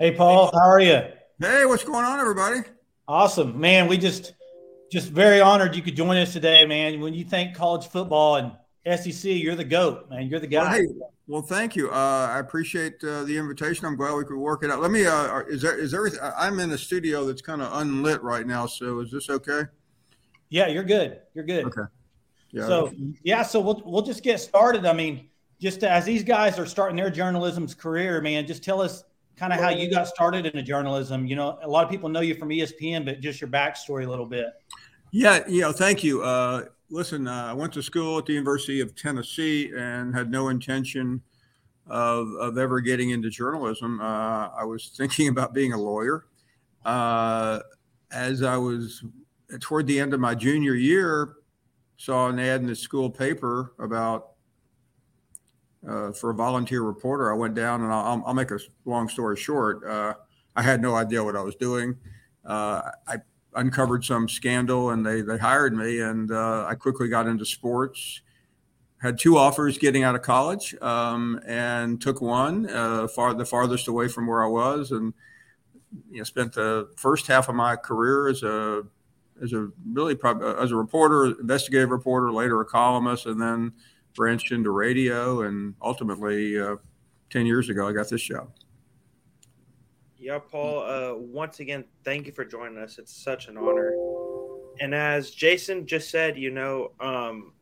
Hey, Paul, how are you? Hey, what's going on, everybody? Awesome, man. We just just very honored you could join us today, man. When you think college football and SEC, you're the goat, man. You're the guy. Well, hey, well thank you. Uh, I appreciate uh, the invitation. I'm glad we could work it out. Let me. Uh, is there is everything? I'm in a studio that's kind of unlit right now. So is this okay? Yeah, you're good. You're good. Okay. Yeah. So yeah, so we'll we'll just get started. I mean, just as these guys are starting their journalism's career, man, just tell us kind of how you got started in the journalism. You know, a lot of people know you from ESPN, but just your backstory a little bit. Yeah, you know, thank you. Uh, listen, uh, I went to school at the University of Tennessee and had no intention of, of ever getting into journalism. Uh, I was thinking about being a lawyer. Uh, as I was toward the end of my junior year, saw an ad in the school paper about uh, for a volunteer reporter. I went down, and I'll, I'll make a long story short. Uh, I had no idea what I was doing. Uh, I uncovered some scandal, and they they hired me, and uh, I quickly got into sports. Had two offers getting out of college, um, and took one uh, far the farthest away from where I was, and you know spent the first half of my career as a as a really as a reporter, investigative reporter, later a columnist, and then branched into radio, and ultimately, uh, ten years ago, I got this job. Yeah, Paul. Uh, once again, thank you for joining us. It's such an honor. And as Jason just said, you know, um,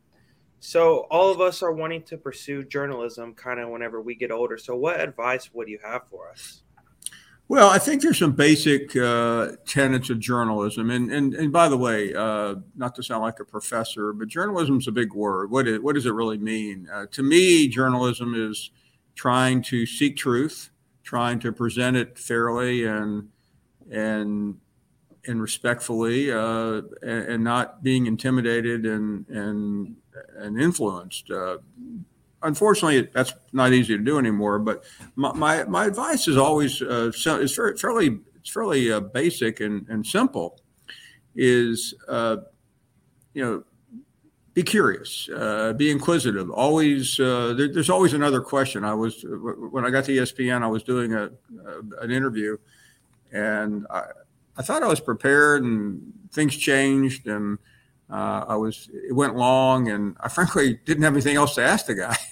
so all of us are wanting to pursue journalism, kind of whenever we get older. So, what advice would you have for us? Well, I think there's some basic uh, tenets of journalism, and and and by the way, uh, not to sound like a professor, but journalism is a big word. What is, what does it really mean? Uh, to me, journalism is trying to seek truth, trying to present it fairly and and and respectfully, uh, and, and, not being intimidated and and and influenced. Unfortunately, that's not easy to do anymore. But my, my, my advice is always uh, very, fairly it's fairly uh, basic and, and simple. Is uh, you know be curious, uh, be inquisitive. Always uh, there, there's always another question. I was when I got to ESPN, I was doing a, a an interview, and I, I thought I was prepared, and things changed, and uh, I was it went long, and I frankly didn't have anything else to ask the guy.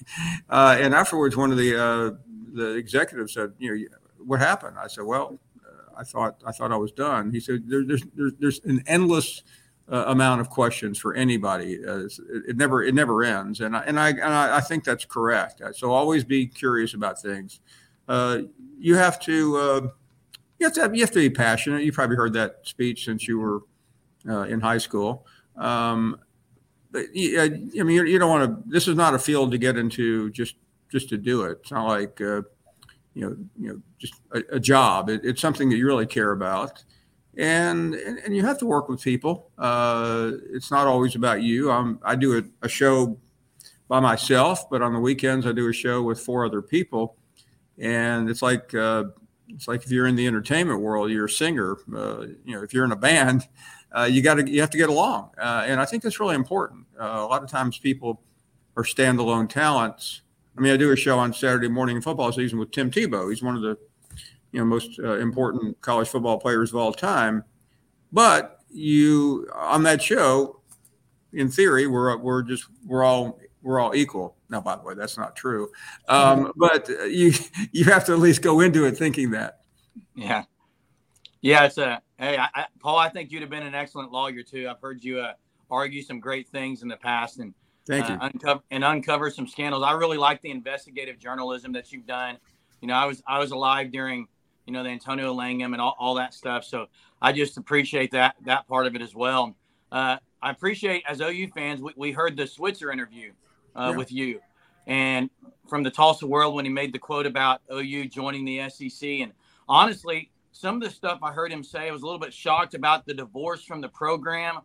Uh, and afterwards, one of the uh, the executives said, "You know, what happened?" I said, "Well, uh, I thought I thought I was done." He said, there, "There's there's there's an endless." Uh, amount of questions for anybody. Uh, it, it, never it never ends, and I and I and I, I think that's correct. So always be curious about things. you have to you have to have, you have to be passionate. You probably heard that speech since you were in high school. Um, but yeah, I mean, you, you don't want to. This is not a field to get into just just to do it. It's not like uh, you know, you know, just a, a job. It, it's something that you really care about, and and, and you have to work with people. Uh, it's not always about you. I'm, I do a, a show by myself, but on the weekends I do a show with four other people, and it's like uh, it's like if you're in the entertainment world, you're a singer. Uh, you know, if you're in a band, uh, you got to you have to get along, uh, and I think that's really important. Uh, a lot of times people are standalone talents. I mean, I do a show on Saturday morning in football season with Tim Tebow. He's one of the you know most uh, important college football players of all time. But you on that show, in theory, we're we're just we're all we're all equal. Now, by the way, that's not true. Um, but you you have to at least go into it thinking that. Yeah, yeah. It's a Hey, I, I, Paul, I think you'd have been an excellent lawyer too. I've heard you uh, argue some great things in the past and thank you uh, uncover and uncover some scandals. I really like the investigative journalism that you've done. You know, I was I was alive during you know the Antonio Langham and all, all that stuff. So I just appreciate that that part of it as well. Uh, I appreciate as OU fans, we, we heard the Switzer interview uh, yeah. with you, and from the Tulsa World when he made the quote about OU joining the SEC. And honestly, some of the stuff I heard him say, I was a little bit shocked about the divorce from the program.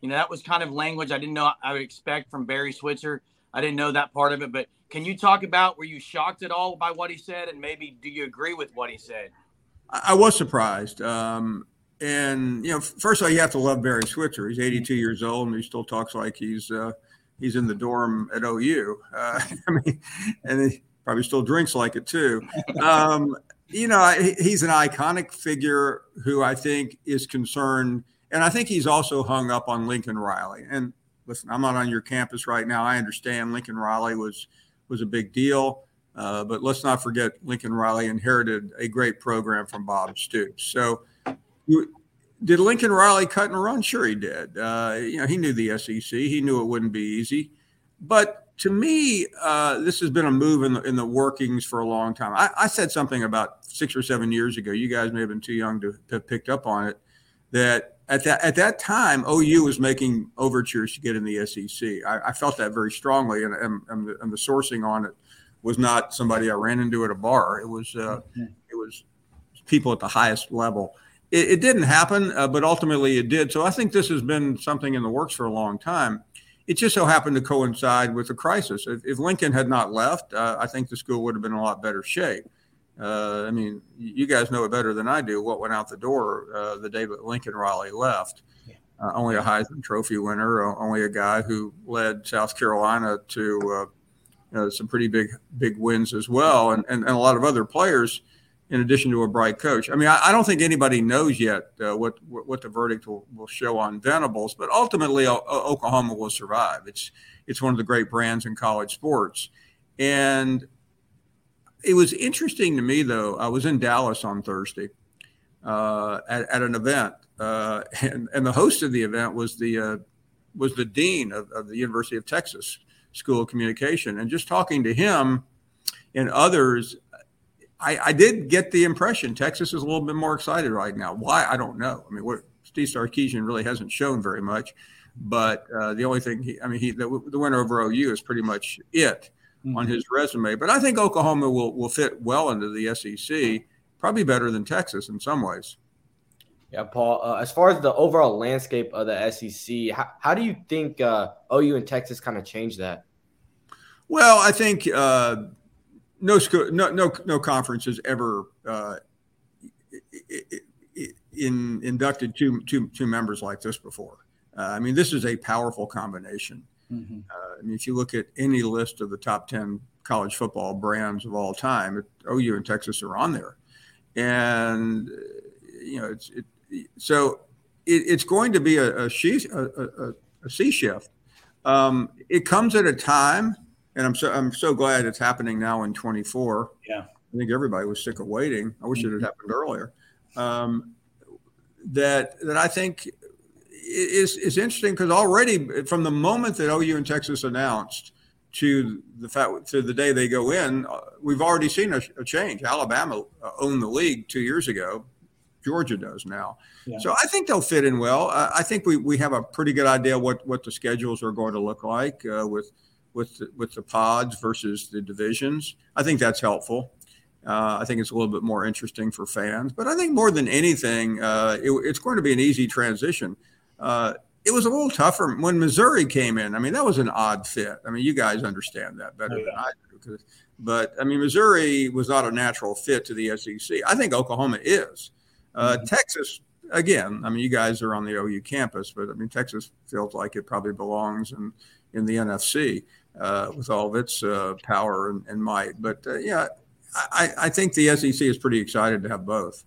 You know, that was kind of language I didn't know I would expect from Barry Switzer. I didn't know that part of it, but can you talk about were you shocked at all by what he said, and maybe do you agree with what he said? I was surprised. Um, and you know, first of all, you have to love Barry Switzer. He's 82 years old, and he still talks like he's uh, he's in the dorm at OU. Uh, I mean, and he probably still drinks like it too. Um, you know, he's an iconic figure who I think is concerned, and I think he's also hung up on Lincoln Riley. And listen, I'm not on your campus right now. I understand Lincoln Riley was was a big deal, uh, but let's not forget Lincoln Riley inherited a great program from Bob Stoops. So, did Lincoln Riley cut and run? Sure, he did. Uh, you know, he knew the SEC. He knew it wouldn't be easy, but to me, uh, this has been a move in the, in the workings for a long time. I, I, said something about six or seven years ago. You guys may have been too young to, to have picked up on it. That at that at that time, OU was making overtures to get in the SEC. I, I felt that very strongly, and, and, and, the, and, the, sourcing on it was not somebody I ran into at a bar. It was uh, mm-hmm. it was people at the highest level. It, it didn't happen, uh, but ultimately it did. So I think this has been something in the works for a long time it just so happened to coincide with the crisis. If, if Lincoln had not left, uh, I think the school would have been in a lot better shape. Uh, I mean, you guys know it better than I do what went out the door uh, the day that Lincoln Riley left. Uh, only a Heisman Trophy winner, only a guy who led South Carolina to uh, you know, some pretty big big wins as well, and, and, and a lot of other players in addition to a bright coach. I mean, I, I don't think anybody knows yet uh, what, what the verdict will, will show on Venables, but ultimately o- Oklahoma will survive. It's it's one of the great brands in college sports, and it was interesting to me though. I was in Dallas on Thursday uh, at, at, an event, uh, and and the host of the event was the uh, was the dean of, of the University of Texas School of Communication, and just talking to him and others I, I, did get the impression Texas is a little bit more excited right now. Why? I don't know. I mean, what, Steve Sarkisian really hasn't shown very much, but uh, the only thing he, I mean, he the, the winner over OU is pretty much it mm-hmm. on his resume. But I think Oklahoma will will fit well into the SEC, probably better than Texas in some ways. Yeah, Paul. Uh, as far as the overall landscape of the SEC, how, how do you think uh, OU and Texas kind of change that? Well, I think uh, no school, no no no conference has ever uh, in inducted two two two members like this before. Uh, I mean, this is a powerful combination. Mm-hmm. Uh, I mean, if you look at any list of the top ten college football brands of all time, OU and Texas are on there, and you know it's it, so it, it's going to be a a, a, a, a sea shift. Um, it comes at a time and I'm so I'm so glad it's happening now in 24. Yeah, I think everybody was sick of waiting. I wish mm-hmm. it had mm-hmm. happened earlier. Um, that that I think is is interesting because already from the moment that OU and Texas announced to the fact to the day they go in, uh, we've already seen a, a, change. Alabama uh, owned the league two years ago. Georgia does now. Yeah. So I think they'll fit in well. Uh, I think we, we have a pretty good idea what, what the schedules are going to look like uh, with with the, with the pods versus the divisions. I think that's helpful. Uh, I think it's a little bit more interesting for fans, but I think more than anything, uh, it, it's going to be an easy transition. Uh, it was a little tougher when Missouri came in. I mean, that was an odd fit. I mean, you guys understand that better yeah. than I do. But I mean, Missouri was not a natural fit to the SEC. I think Oklahoma is. Uh, mm-hmm. Texas, again, I mean, you guys are on the OU campus, but I mean, Texas feels like it probably belongs in in the NFL with all of its uh, power and, and, might. But uh, yeah, I, I, think the SEC is pretty excited to have both.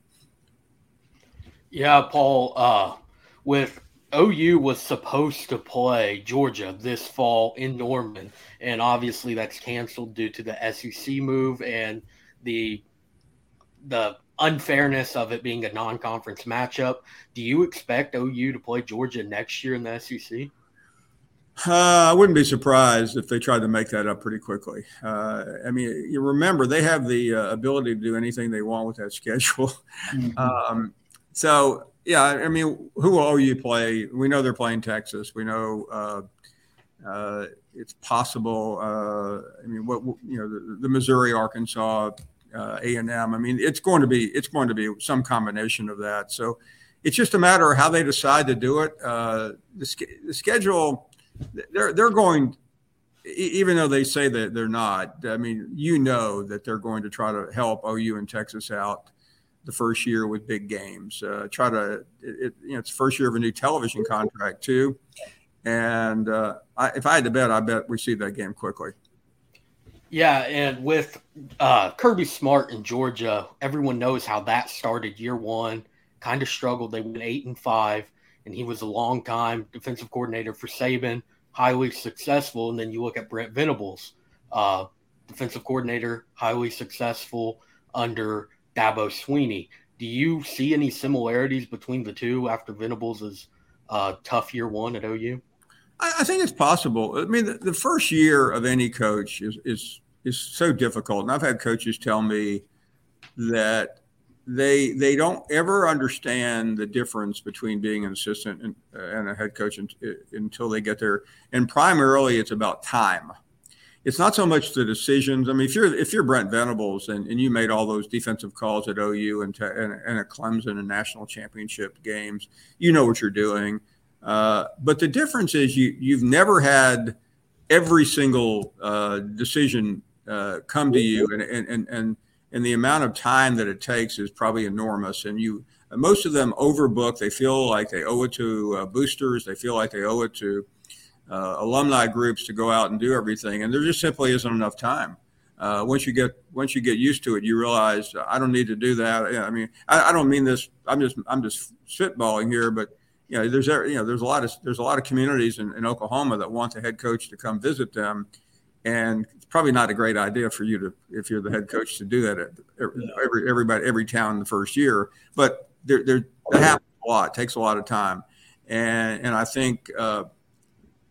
Yeah, Paul. Uh, with OU was supposed to play Georgia this fall in Norman, and obviously that's canceled due to the SEC move and the the unfairness of it being a non-conference matchup. Do you expect OU to play Georgia next year in the SEC? Uh, I wouldn't be surprised if they tried to make that up pretty quickly. Uh, I mean, you remember they have the uh, ability to do anything they want with that schedule. Mm-hmm. Um, so, yeah, I mean, who will OU play? We know they're playing Texas. We know uh, uh, it's possible. Uh, I mean, what you know, the, the Missouri, Arkansas, A and M. I mean, it's going to be it's going to be some combination of that. So, it's just a matter of how they decide to do it. the, the schedule they're they're going even though they say that they're not i mean you know that they're going to try to help ou and texas out the first year with big games uh, try to it, you know it's first year of a new television contract too and uh, I, if i had to bet i bet we see that game quickly Yeah, and with uh, Kirby Smart in Georgia, everyone knows how that started year one. Kind of struggled. They went eight and five, and he was a long time defensive coordinator for Saban, highly successful. And then you look at Brent Venables, uh, defensive coordinator, highly successful under Dabo Swinney. Do you see any similarities between the two after Venables' uh, tough year one at OU? I, think it's possible. I mean, the, the, first year of any coach is is is so difficult, and I've had coaches tell me that they they don't ever understand the difference between being an assistant and, uh, and a head coach in, until they get there. And primarily, it's about time. It's not so much the decisions. I mean, if you're if you're Brent Venables and, and you made all those defensive calls at OU and, to, and, and at Clemson and national championship games, you know what you're doing uh, but the difference is you you've never had every single uh, decision uh, come to you, and, and and and the amount of time that it takes is probably enormous. And you most of them overbook. They feel like they owe it to uh, boosters. They feel like they owe it to uh, alumni groups to go out and do everything, and there just simply isn't enough time. Uh, once you get once you get used to it, you realize I don't need to do that. I mean, I, I don't mean this. I'm just I'm just spitballing here, but you know, there's you know, there's a lot of there's a lot of communities in, in Oklahoma that want the head coach to come visit them, and it's probably not a great idea for you to, if you're the head coach, to do that at every everybody every town in the first year. But there, there that happens a lot. It takes a lot of time, and and I think uh,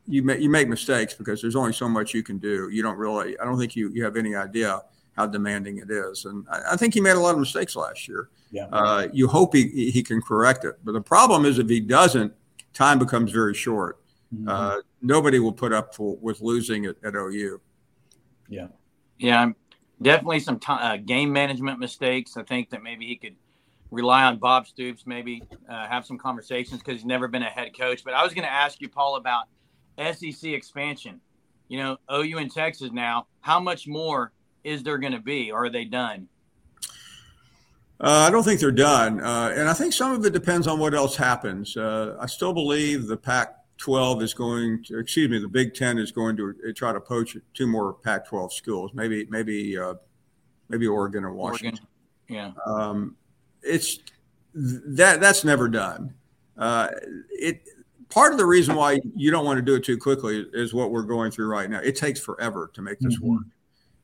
you make you make mistakes because there's only so much you can do. You don't really. I don't think you you have any idea how demanding it is, and I, I think he made a lot of mistakes last year. Yeah. Uh, you hope he, he can correct it. But the problem is if he doesn't, time becomes very short. Mm-hmm. Uh, nobody will put up for, with losing it at OU. Yeah. Yeah. Definitely some t- uh, game management mistakes. I think that maybe he could rely on Bob Stoops, maybe uh, have some conversations because he's never been a head coach. But I was going to ask you, Paul, about SEC expansion. You know, OU in Texas now, how much more is there going to be? Or are they done? Uh, I don't think they're done. Uh, and I think some of it depends on what else happens. Uh, I still believe the Pac 12 is going to, excuse me, the Big Ten is going to uh, try to poach two more Pac 12 schools, maybe, maybe, uh, maybe Oregon or Washington. Oregon. Yeah. Um, it's that that's never done. Uh, it part of the reason why you don't want to do it too quickly is what we're going through right now. It takes forever to make this mm-hmm. work.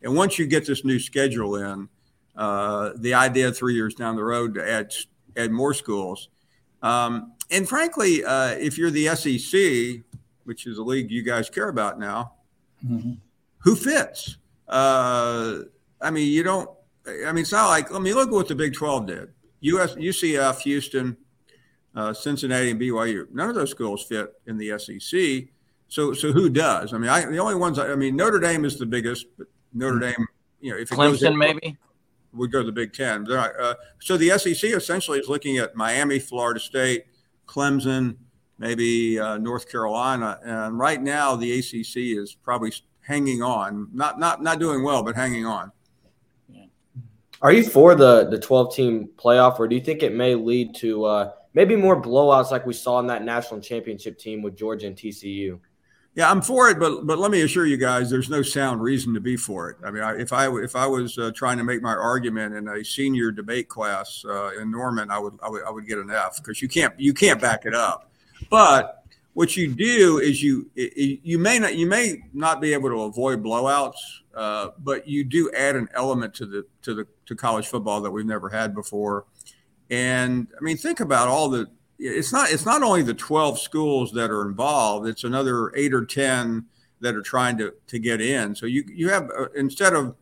And once you get this new schedule in, uh, the idea three years down the road to add add more schools. Um, and frankly, uh, if you're the SEC, which is a league you guys care about now, mm-hmm. who fits? Uh, I mean, you don't. I mean, it's not like. I mean, look at what the Big Twelve did. US, UCF, Houston, uh, Cincinnati, and BYU. None of those schools fit in the SEC. So, so who does? I mean, I, the only ones. I, I mean, Notre Dame is the biggest, but Notre mm-hmm. Dame. You know, if Clemson, maybe would go to the Big Ten. Uh, so the SEC essentially is looking at Miami, Florida State, Clemson, maybe uh, North Carolina, and right now the ACC is probably hanging on, not not not doing well, but hanging on. Are you for the the 12 team playoff, or do you think it may lead to uh, maybe more blowouts like we saw in that national championship team with Georgia and TCU? Yeah, I'm for it, but but let me assure you guys, there's no sound reason to be for it. I mean, I, if I if I was uh, trying to make my argument in a senior debate class uh, in Norman, I would, I would I would get an F because you can't you can't back it up. But what you do is you you may not you may not be able to avoid blowouts, uh, but you do add an element to the to the to college football that we've never had before. And I mean, think about all the it's not it's not only the 12 schools that are involved it's another 8 or 10 that are trying to to get in. So you you have uh, instead of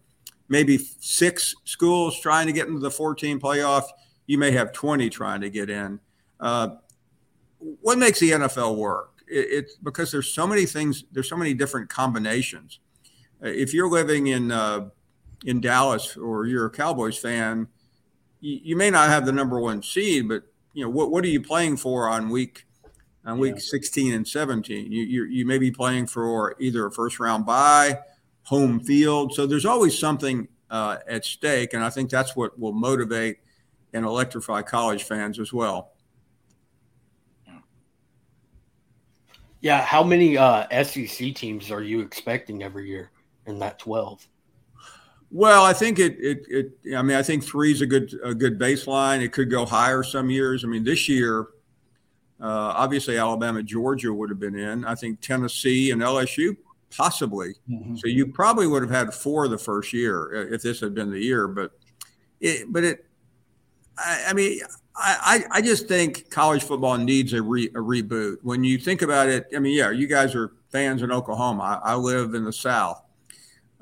maybe 6 schools trying to get into the 14 playoff you may have 20 trying to get in. Uh, what makes the NFL work? It, it's because there's so many things there's so many different combinations. Uh, if you're living in uh, in Dallas or you're a Cowboys fan you, you may not have the number 1 seed but you know what what are you playing for on week on week yeah. 16 and 17 you, you you may be playing for either a first round bye home field. So there's always something uh, at stake and i think that's what will motivate and electrify college fans as well. Yeah. How many uh, sec teams are you expecting every year in that 12 Well, I think it, it, it, I mean, I think three is a good, a good baseline. It could go higher some years. I mean, this year, uh, obviously Alabama, Georgia would have been in. I think Tennessee and LSU possibly. Mm-hmm. So you probably would have had four the first year if this had been the year. But it, but it, I, I mean, I, I just think college football needs a, re, a reboot. When you think about it, I mean, yeah, you guys are fans in Oklahoma. I, I live in the South.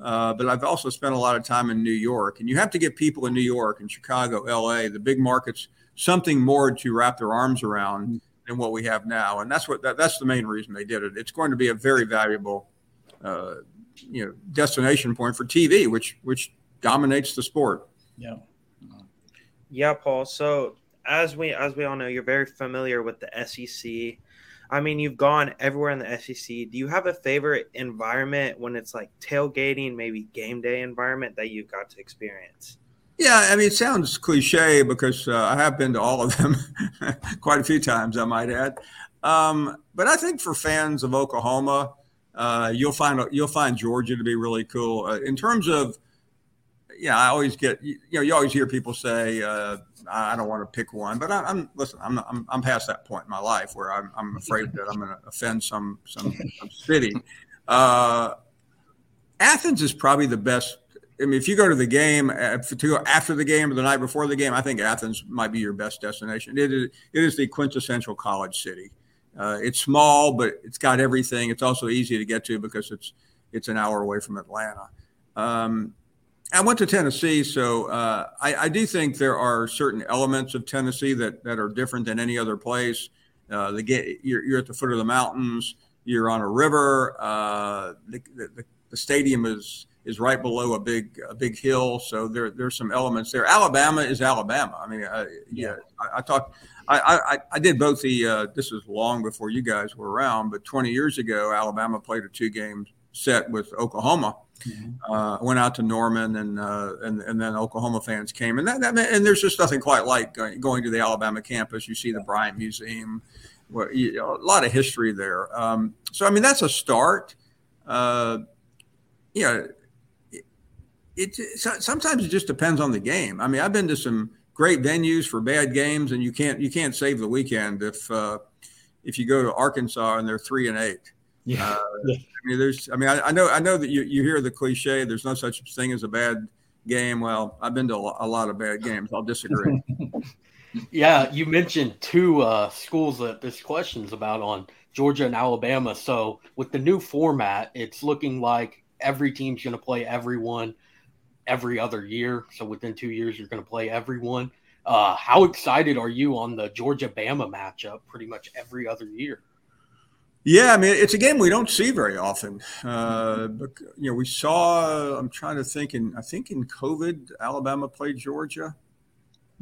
Uh, but I've also spent a lot of time in New York, and you have to get people in New York and Chicago, LA, the big markets, something more to wrap their arms around than what we have now, and that's what that, that's the main reason they did it. It's going to be a very valuable, uh, you know, destination point for TV, which which dominates the sport. Yeah, yeah, Paul. So as we as we all know, you're very familiar with the SEC. I mean, you've gone everywhere in the SEC. Do you have a favorite environment when it's like tailgating, maybe game day environment that you've got to experience? Yeah, I mean, it sounds cliche because uh, I have been to all of them quite a few times, I might add. Um, but I think for fans of Oklahoma, uh, you'll find you'll find Georgia to be really cool uh, in terms of. Yeah, I always get you know you always hear people say uh, I don't want to pick one, but I, am listen. I'm, I'm I'm past that point in my life where I'm I'm afraid that I'm going to offend some some, some city. Uh, Athens is probably the best. I mean, if you go to the game uh, to go after the game or the night before the game, I think Athens might be your best destination. It is it is the quintessential college city. Uh, it's small, but it's got everything. It's also easy to get to because it's it's an hour away from Atlanta. Um, I went to Tennessee, so uh, I, I, do think there are certain elements of Tennessee that, that are different than any other place. Uh, the get, you're, you're, at the foot of the mountains. You're on a river. Uh, the, the, the, stadium is is right below a big a big hill, so there there's some elements there. Alabama is Alabama. I mean, yeah, I, I talked. I, I, I did both the. Uh, this was long before you guys were around, but 20 years ago, Alabama played a two game set with Oklahoma Mm-hmm. Uh, went out to Norman, and, uh, and and then Oklahoma fans came, and that, that and there's just nothing quite like going to the Alabama campus. You see the Bryant Museum, where you know, a lot of history there. Um, so I mean, that's a start. Uh, you know, it, it, sometimes it just depends on the game. I mean, I've been to some great venues for bad games, and you can't you can't save the weekend if uh, if you go to Arkansas and they're three and eight. Yeah. Uh, I mean, there's. I mean, I, I, know. I know that you, you hear the cliche. There's no such thing as a bad game. Well, I've been to a lot of bad games. I'll disagree. yeah, you mentioned two uh, schools that this question's about on Georgia and Alabama. So with the new format, it's looking like every team's going to play everyone every other year. So within two years, you're going to play everyone. Uh, how excited are you on the Georgia Bama matchup? Pretty much every other year. Yeah, I mean, it's a game we don't see very often. Uh, but, you know, we saw. I'm trying to think. In I think in COVID, Alabama played Georgia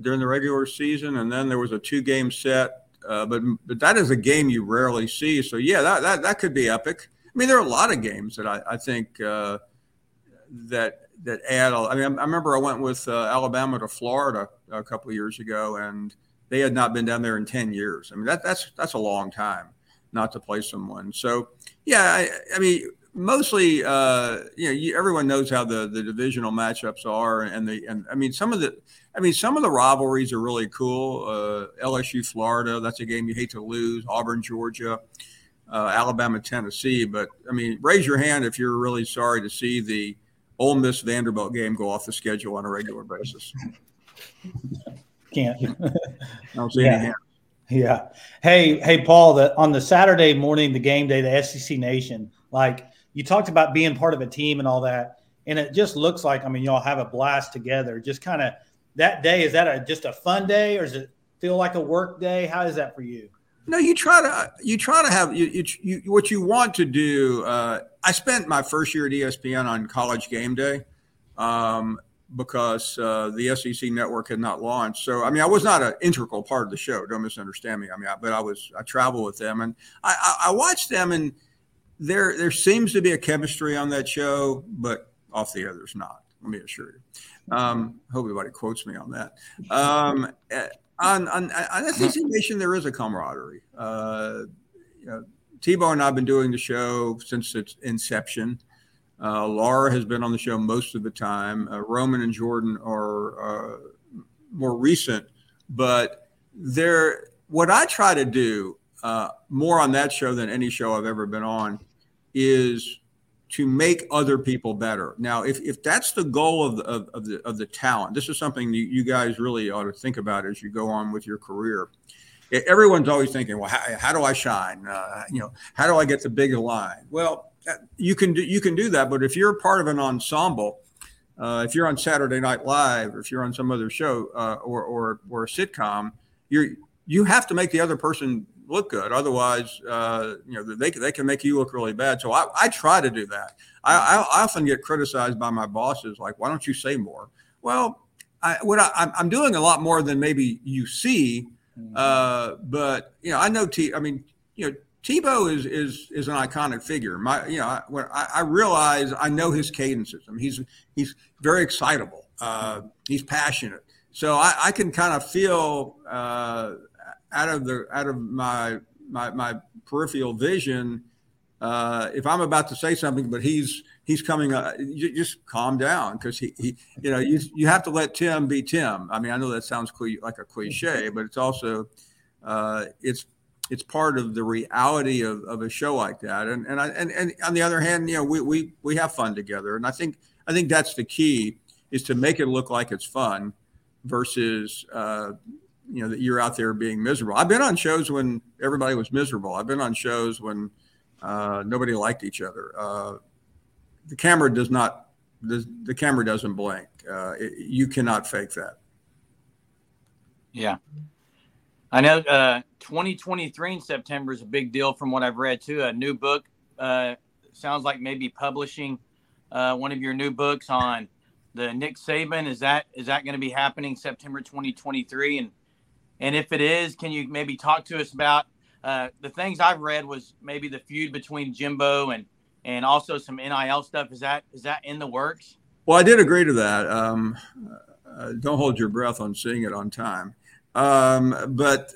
during the regular season, and then there was a two-game set. Uh, but but that is a game you rarely see. So yeah, that that, that could be epic. I mean, there are a lot of games that I, I think uh, that that add. I mean, I remember I went with uh, Alabama to Florida a couple years ago, and they had not been down there in ten years. I mean, that that's that's a long time not to play someone. So, yeah, I, I mean, mostly, uh, you know, you, everyone knows how the, the divisional matchups are, and the and I mean, some of the, I mean, some of the rivalries are really cool. Uh, LSU, Florida, that's a game you hate to lose. Auburn, Georgia, uh, Alabama, Tennessee. But I mean, raise your hand if you're really sorry to see the Ole Miss Vanderbilt game go off the schedule on a regular basis. Can't. I don't see yeah. any hands. Yeah. Hey, hey, Paul. The on the Saturday morning, the game day, the SEC Nation. Like you talked about being part of a team and all that, and it just looks like I mean, y'all have a blast together. Just kind of that day. Is that a just a fun day, or does it feel like a work day? How is that for you? No, you try to you try to have you, you, you what you want to do. Uh, I spent my first year at ESPN on College Game Day. Um, because uh, the SEC network had not launched. So, I mean, I was not an integral part of the show. Don't misunderstand me. I mean, I, but I was I travel with them and I, I, I watched them, and there there seems to be a chemistry on that show, but off the air there's not. Let me assure you. Um, hope everybody quotes me on that. Um, eh, on, on, on SEC Nation, there is a camaraderie. Uh, you know, Tebow and I have been doing the show since its inception. Uh, Laura has been on the show most of the time. Uh, Roman and Jordan are uh, more recent, but they're what I try to do uh, more on that show than any show I've ever been on is to make other people better. Now, if, if that's the goal of the, of, of the, of the talent, this is something you, you guys really ought to think about as you go on with your career. Everyone's always thinking, well, how, how do I shine? Uh, you know, how do I get the big line? Well, you can do you can do that, but if you're part of an ensemble, uh, if you're on Saturday Night Live, or if you're on some other show uh, or, or or a sitcom, you're you have to make the other person look good. Otherwise, uh, you know, they, they can make you look really bad. So I, I try to do that. I, I, often get criticized by my bosses, like, why don't you say more? Well, I, what I, I'm doing a lot more than maybe you see. Mm-hmm. Uh, but, you know, I know T, I mean, you know, Tebow is is is an iconic figure. My, you know, I, when I, I realize I know his cadences. I mean, he's he's very excitable. Uh, he's passionate. So I, I can kind of feel uh, out of the out of my my, my peripheral vision uh, if I'm about to say something, but he's he's coming, uh, just calm down because he, he, you know, you you have to let Tim be Tim. I mean, I know that sounds like a cliche, but it's also uh, it's it's part of the reality of, of a show like that. And and I, and and on the other hand, you know, we we we have fun together, and I think I think that's the key is to make it look like it's fun versus uh, you know that you're out there being miserable. I've been on shows when everybody was miserable. I've been on shows when uh, nobody liked each other. Uh, the camera does not. The, the camera doesn't blink. Uh, it, you cannot fake that. Yeah, I know. Uh, 2023 in September is a big deal from what I've read too. A new book uh, sounds like maybe publishing uh, one of your new books on the Nick Saban. Is that is that going to be happening September 2023 and and if it is, can you maybe talk to us about uh, the things I've read was maybe the feud between Jimbo and and also some NIL stuff. Is that is that in the works? Well, I did agree to that. Um, uh, don't hold your breath on seeing it on time. Um, but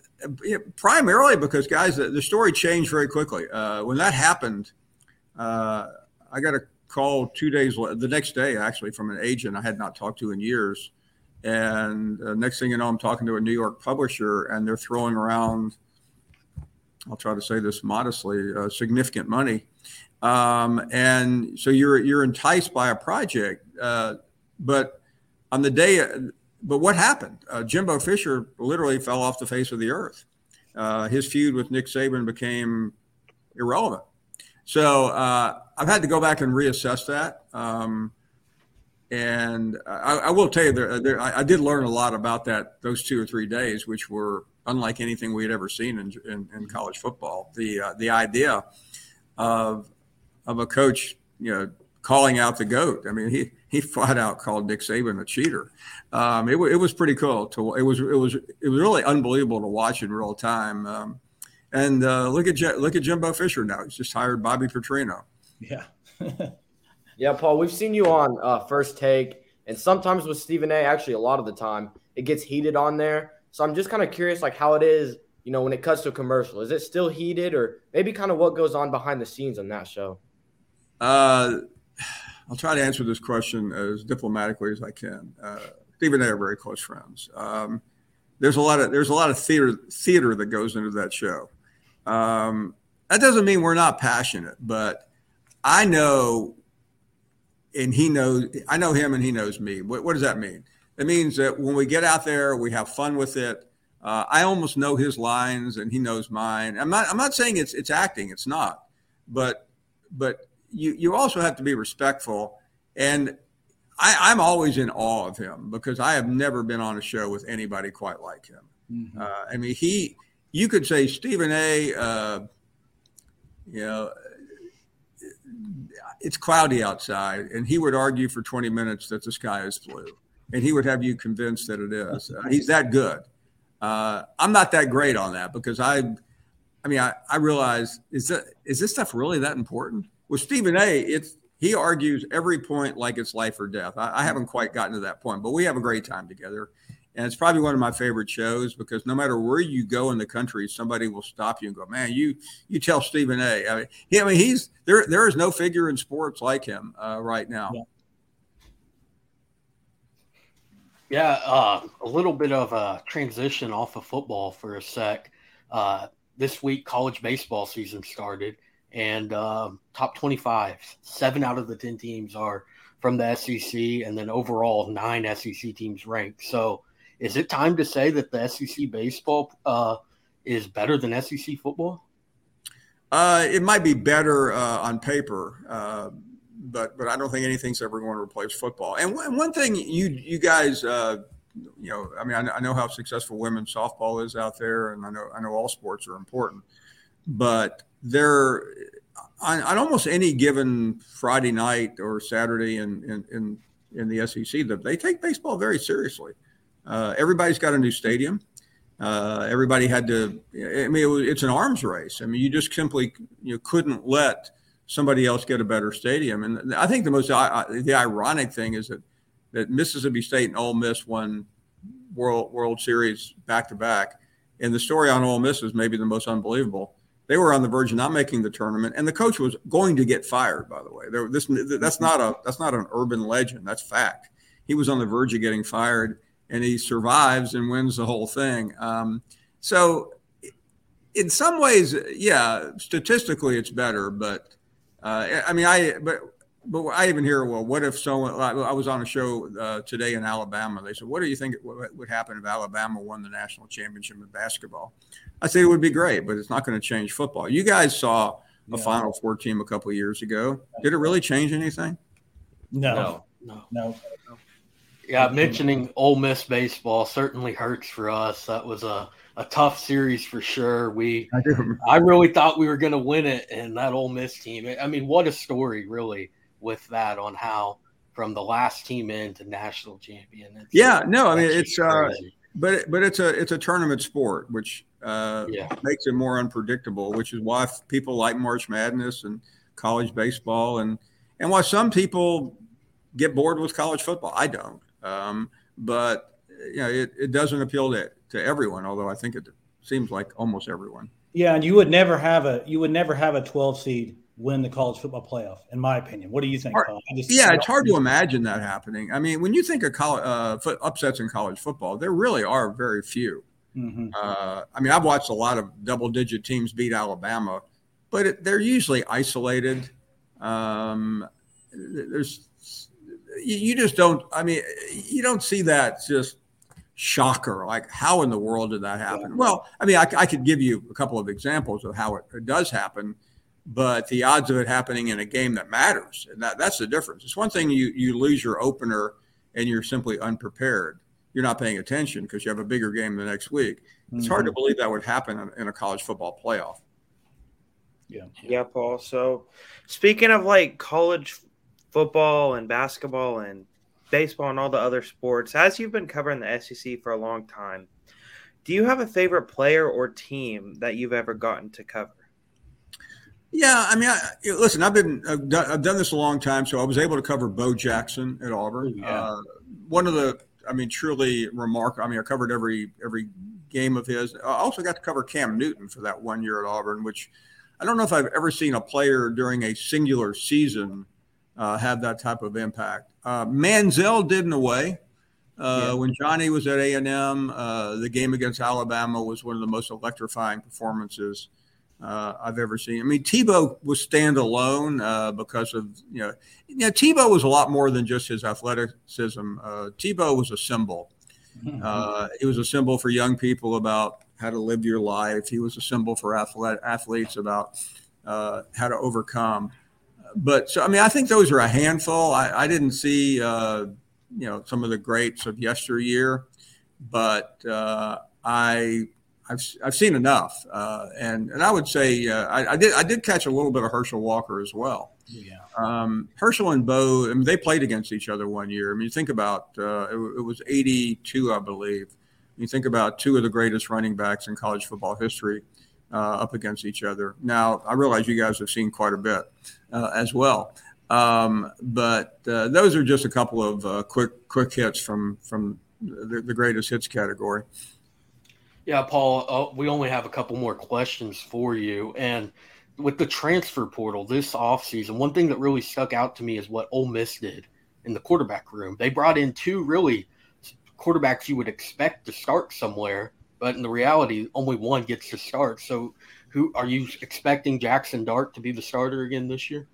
primarily because guys, the, the, story changed very quickly. Uh, when that happened, uh, I got a call two days the next day actually from an agent I had not talked to in years and uh, next thing you know, I'm talking to a New York publisher, and they're throwing around. I'll try to say this modestly, uh, significant money, um, and so you're you're enticed by a project, uh, but on the day, but what happened? Uh, Jimbo Fisher literally fell off the face of the earth. Uh, his feud with Nick Saban became irrelevant. So uh, I've had to go back and reassess that. Um, and I, I, will tell you, there, there, I, I, did learn a lot about that those two or three days, which were unlike anything we had ever seen in, in, in college football. The uh, the idea of of a coach, you know, calling out the goat. I mean, he he flat out called Nick Saban a cheater. Um, it, it was pretty cool to it was it was it was really unbelievable to watch in real time. Um, and uh, look at look at Jimbo Fisher now. He's just hired Bobby Petrino. Yeah. Yeah, Paul, we've seen you on uh, First Take, and sometimes with Stephen A. Actually, a lot of the time, it gets heated on there. So I'm just kind of curious, like how it is, you know, when it cuts to a commercial. Is it still heated, or maybe kind of what goes on behind the scenes on that show? Uh, I'll try to answer this question as diplomatically as I can. Uh, Stephen and I are very close friends. Um, there's a lot of there's a lot of theater theater that goes into that show. Um, that doesn't mean we're not passionate, but I know and he knows I know him and he knows me. What, what does that mean? It means that when we get out there, we have fun with it. Uh, I almost know his lines and he knows mine. I'm not I'm not saying it's it's acting, it's not. But but you you also have to be respectful and I, am always in awe of him because I have never been on a show with anybody quite like him. Mm-hmm. Uh, I mean, he, you could say Stephen A. Uh, you know, it's cloudy outside, and he would argue for 20 minutes that the sky is blue, and he would have you convinced that it is. Uh, he's that good. Uh, I'm not that great on that because I, I mean, I, I realize is that is this stuff really that important? With Stephen A, it's he argues every point like it's life or death. I, I haven't quite gotten to that point, but we have a great time together, and it's probably one of my favorite shows because no matter where you go in the country, somebody will stop you and go, "Man, you you tell Stephen A." I mean, he, I mean he's there. There is no figure in sports like him uh, right now. Yeah. Yeah, uh, a little bit of a transition off of football for a sec. Uh, this week, college baseball season started, and uh, top 25, seven out of the 10 teams are from the SEC, and then overall, nine SEC teams ranked. So, is it time to say that the SEC baseball uh, is better than SEC football? Uh, it might be better uh, on paper but but I don't think anything's ever going to replace football. And one, one thing you you guys, uh, you know, I mean, I, I, know how successful women's softball is out there, and I know I know all sports are important, but there, on, on almost any given Friday night or Saturday in in in, in the SEC, that they take baseball very seriously. Uh, everybody's got a new stadium. Uh, everybody had to. I mean, it was, it's an arms race. I mean, you just simply you couldn't let somebody else get a better stadium. And I think the most I, the ironic thing is that that Mississippi State and Ole Miss won World World Series back to back, and the story on Ole Miss is maybe the most unbelievable. They were on the verge of not making the tournament, and the coach was going to get fired. By the way, there, this that's not a that's not an urban legend. That's fact. He was on the verge of getting fired, and he survives and wins the whole thing. Um, so, in some ways, yeah, statistically, it's better, but uh, I mean, I but but I even hear, well, what if someone? I was on a show uh, today in Alabama. They said, what do you think would happen if Alabama won the national championship in basketball? I said it would be great, but it's not going to change football. You guys saw a yeah. Final Four team a couple years ago. Did it really change anything? No, no, no. no. Yeah, mentioning Ole Miss baseball certainly hurts for us. That was a a tough series for sure. We I, I really thought we were going to win it, and that Ole Miss team. I mean, what a story, really, with that on how from the last team in to national champion. It's, yeah, no, I mean it's uh, but but it's a it's a tournament sport, which uh, yeah. makes it more unpredictable. Which is why people like March Madness and college baseball, and and why some people get bored with college football. I don't, um, but you know, it, it doesn't appeal to to everyone, although I think it seems like almost everyone. Yeah, and you would never have a you would never have a 12 seed win the college football playoff, in my opinion. What do you think, just, yeah, it's hard to imagine that happening. I mean, when you think of college, uh, upsets in college football, there really are very few. Mm-hmm. Uh, I mean, I've watched a lot of double-digit teams beat Alabama, but it, they're usually isolated. Um, there's you just don't. I mean, you don't see that just shocker. Like, how in the world did that happen? Well, I mean, I, I could give you a couple of examples of how it, it, does happen, but the odds of it happening in a game that matters, and that, that's the difference. It's one thing you, you lose your opener and you're simply unprepared. You're not paying attention because you have a bigger game the next week. It's mm-hmm. hard to mm-hmm. believe that would happen in, in a college football playoff. Yeah. Yeah, Paul. So, speaking of like college football and basketball and baseball and all the other sports, as you've been covering the SEC for a long time, do you have a favorite player or team that you've ever gotten to cover? Yeah, I mean, I, listen, I've been I've done, I've done, this a long time, so I was able to cover Bo Jackson at Auburn. Yeah. Uh, one of the, I mean, truly remarkable. I mean, I covered every every game of his. I also got to cover Cam Newton for that one year at Auburn, which I don't know if I've ever seen a player during a singular season uh, have that type of impact. Uh, Manziel did in a way. Uh, yeah. When Johnny was at A and M, uh, the game against Alabama was one of the most electrifying performances uh, I've ever seen. I mean, Tebow was standalone uh, because of you know, you know, Tebow was a lot more than just his athleticism. Uh, Tebow was a symbol. Uh, he was a symbol for young people about how to live your life. He was a symbol for athlete, athletes about how to overcome but so I mean, I think those are a handful. I, I didn't see uh, you know some of the greats of yesteryear, but uh, I I've, I've seen enough, uh, and and I would say uh, I, I, did I did catch a little bit of Herschel Walker as well. Yeah, um, Herschel and Bo, I mean, they played against each other one year. I mean, think about uh, it, it, was '82, I believe. You think about two of the greatest running backs in college football history uh, up against each other. Now, I realize you guys have seen quite a bit uh, as well. Um, but uh, those are just a couple of uh, quick quick hits from from the, the greatest hits category. Yeah, Paul, uh, we only have a couple more questions for you. And with the transfer portal this offseason, one thing that really stuck out to me is what Ole Miss did in the quarterback room. They brought in two really quarterbacks you would expect to start somewhere, but in the reality, only one gets to start. So, who are you expecting Jackson Dart to be the starter again this year?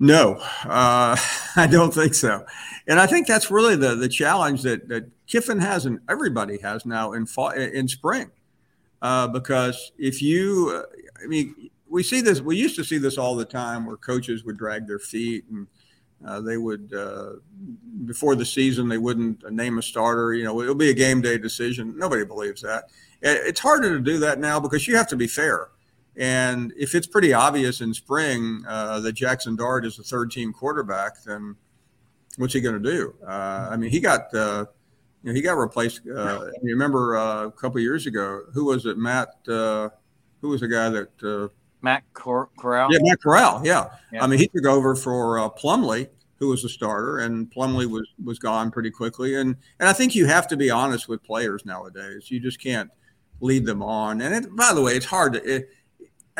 No, uh, I don't think so. And I think that's really the the challenge that that Kiffin has and everybody has now in fall, in spring, uh, because if you, I mean, we see this. We used to see this all the time, where coaches would drag their feet and uh, they would uh, before the season they wouldn't name a starter. You know, it'll be a game day decision. Nobody believes that. It's harder to do that now because you have to be fair. And if it's pretty obvious in spring uh, that Jaxson Dart is a third team quarterback, then what's he going to do? Uh, I mean, he got uh, you know, he got replaced. Uh, you remember uh, a couple years ago, who was it? Matt, uh, who was the guy that Matt Cor- Corral? Yeah, Matt Corral. Yeah. yeah. I mean, he took over for Plumlee, who was a starter, and Plumlee was was gone pretty quickly. And and I think you have to be honest with players nowadays. You just can't lead them on. And it, by the way, it's hard to. It,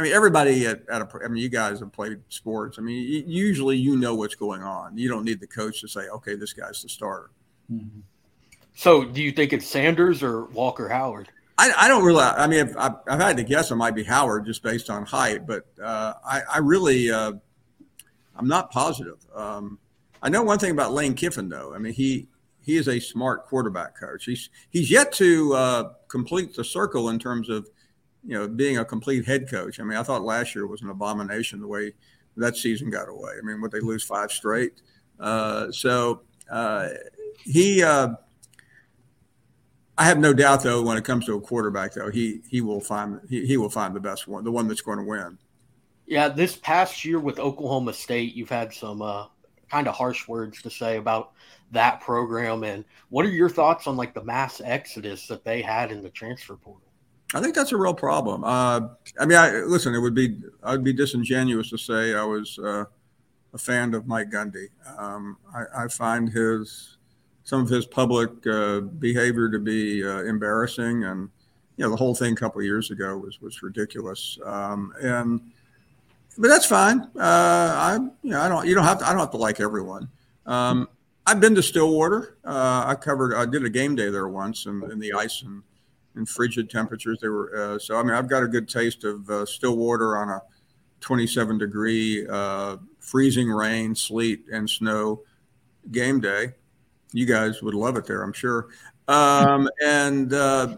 I mean, everybody at, at a, I mean, you guys have played sports. I mean, usually you know what's going on. You don't need the coach to say, okay, this guy's the starter. Mm-hmm. So, do you think it's Sanders or Walker Howard? I, I don't really. I mean, I've, I've, had to guess it might be Howard just based on height, but uh, I, I, really, uh, I'm not positive. Um, I know one thing about Lane Kiffin, though. I mean, he he is a smart quarterback coach. He's he's yet to uh, complete the circle in terms of you know, being a complete head coach. I mean, I thought last year was an abomination the way that season got away. I mean, what they lose five straight. Uh, so uh, he, uh, I have no doubt though, when it comes to a quarterback though, he he will find he, he will find the best one, the one that's going to win. Yeah, this past year with Oklahoma State, you've had some uh, kind of harsh words to say about that program. And what are your thoughts on like the mass exodus that they had in the transfer portal? I think that's a real problem. Uh, I mean, I, listen, it would be I'd be disingenuous to say I was uh, a fan of Mike Gundy. Um, I, I, find his some of his public uh, behavior to be uh, embarrassing, and you know the whole thing a couple years ago was was ridiculous. Um, and but that's fine. Uh, I you know I don't you don't have to I don't have to like everyone. Um, I've been to Stillwater. Uh, I covered I did a game day there once in, in the ice and in frigid temperatures. They were uh, so. I mean, I've got a good taste of uh, Stillwater on a 27 degree, uh, freezing rain, sleet, and snow game day. You guys would love it there, I'm sure. Um, and uh,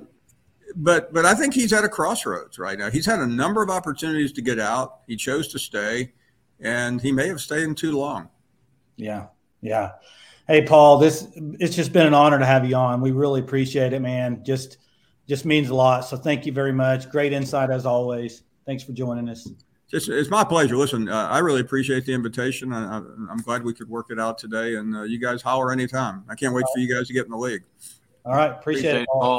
but but I think he's at a crossroads right now. He's had a number of opportunities to get out. He chose to stay, and he may have stayed in too long. Yeah, yeah. Hey, Paul, this it's just been an honor to have you on. We really appreciate it, man. Just just means a lot. So thank you very much. Great insight as always. Thanks for joining us. It's, it's my pleasure. Listen, uh, I really appreciate the invitation. I, am glad we could work it out today. And uh, you guys holler anytime. I can't wait for you guys to get in the league. All right. Appreciate, appreciate it, Paul.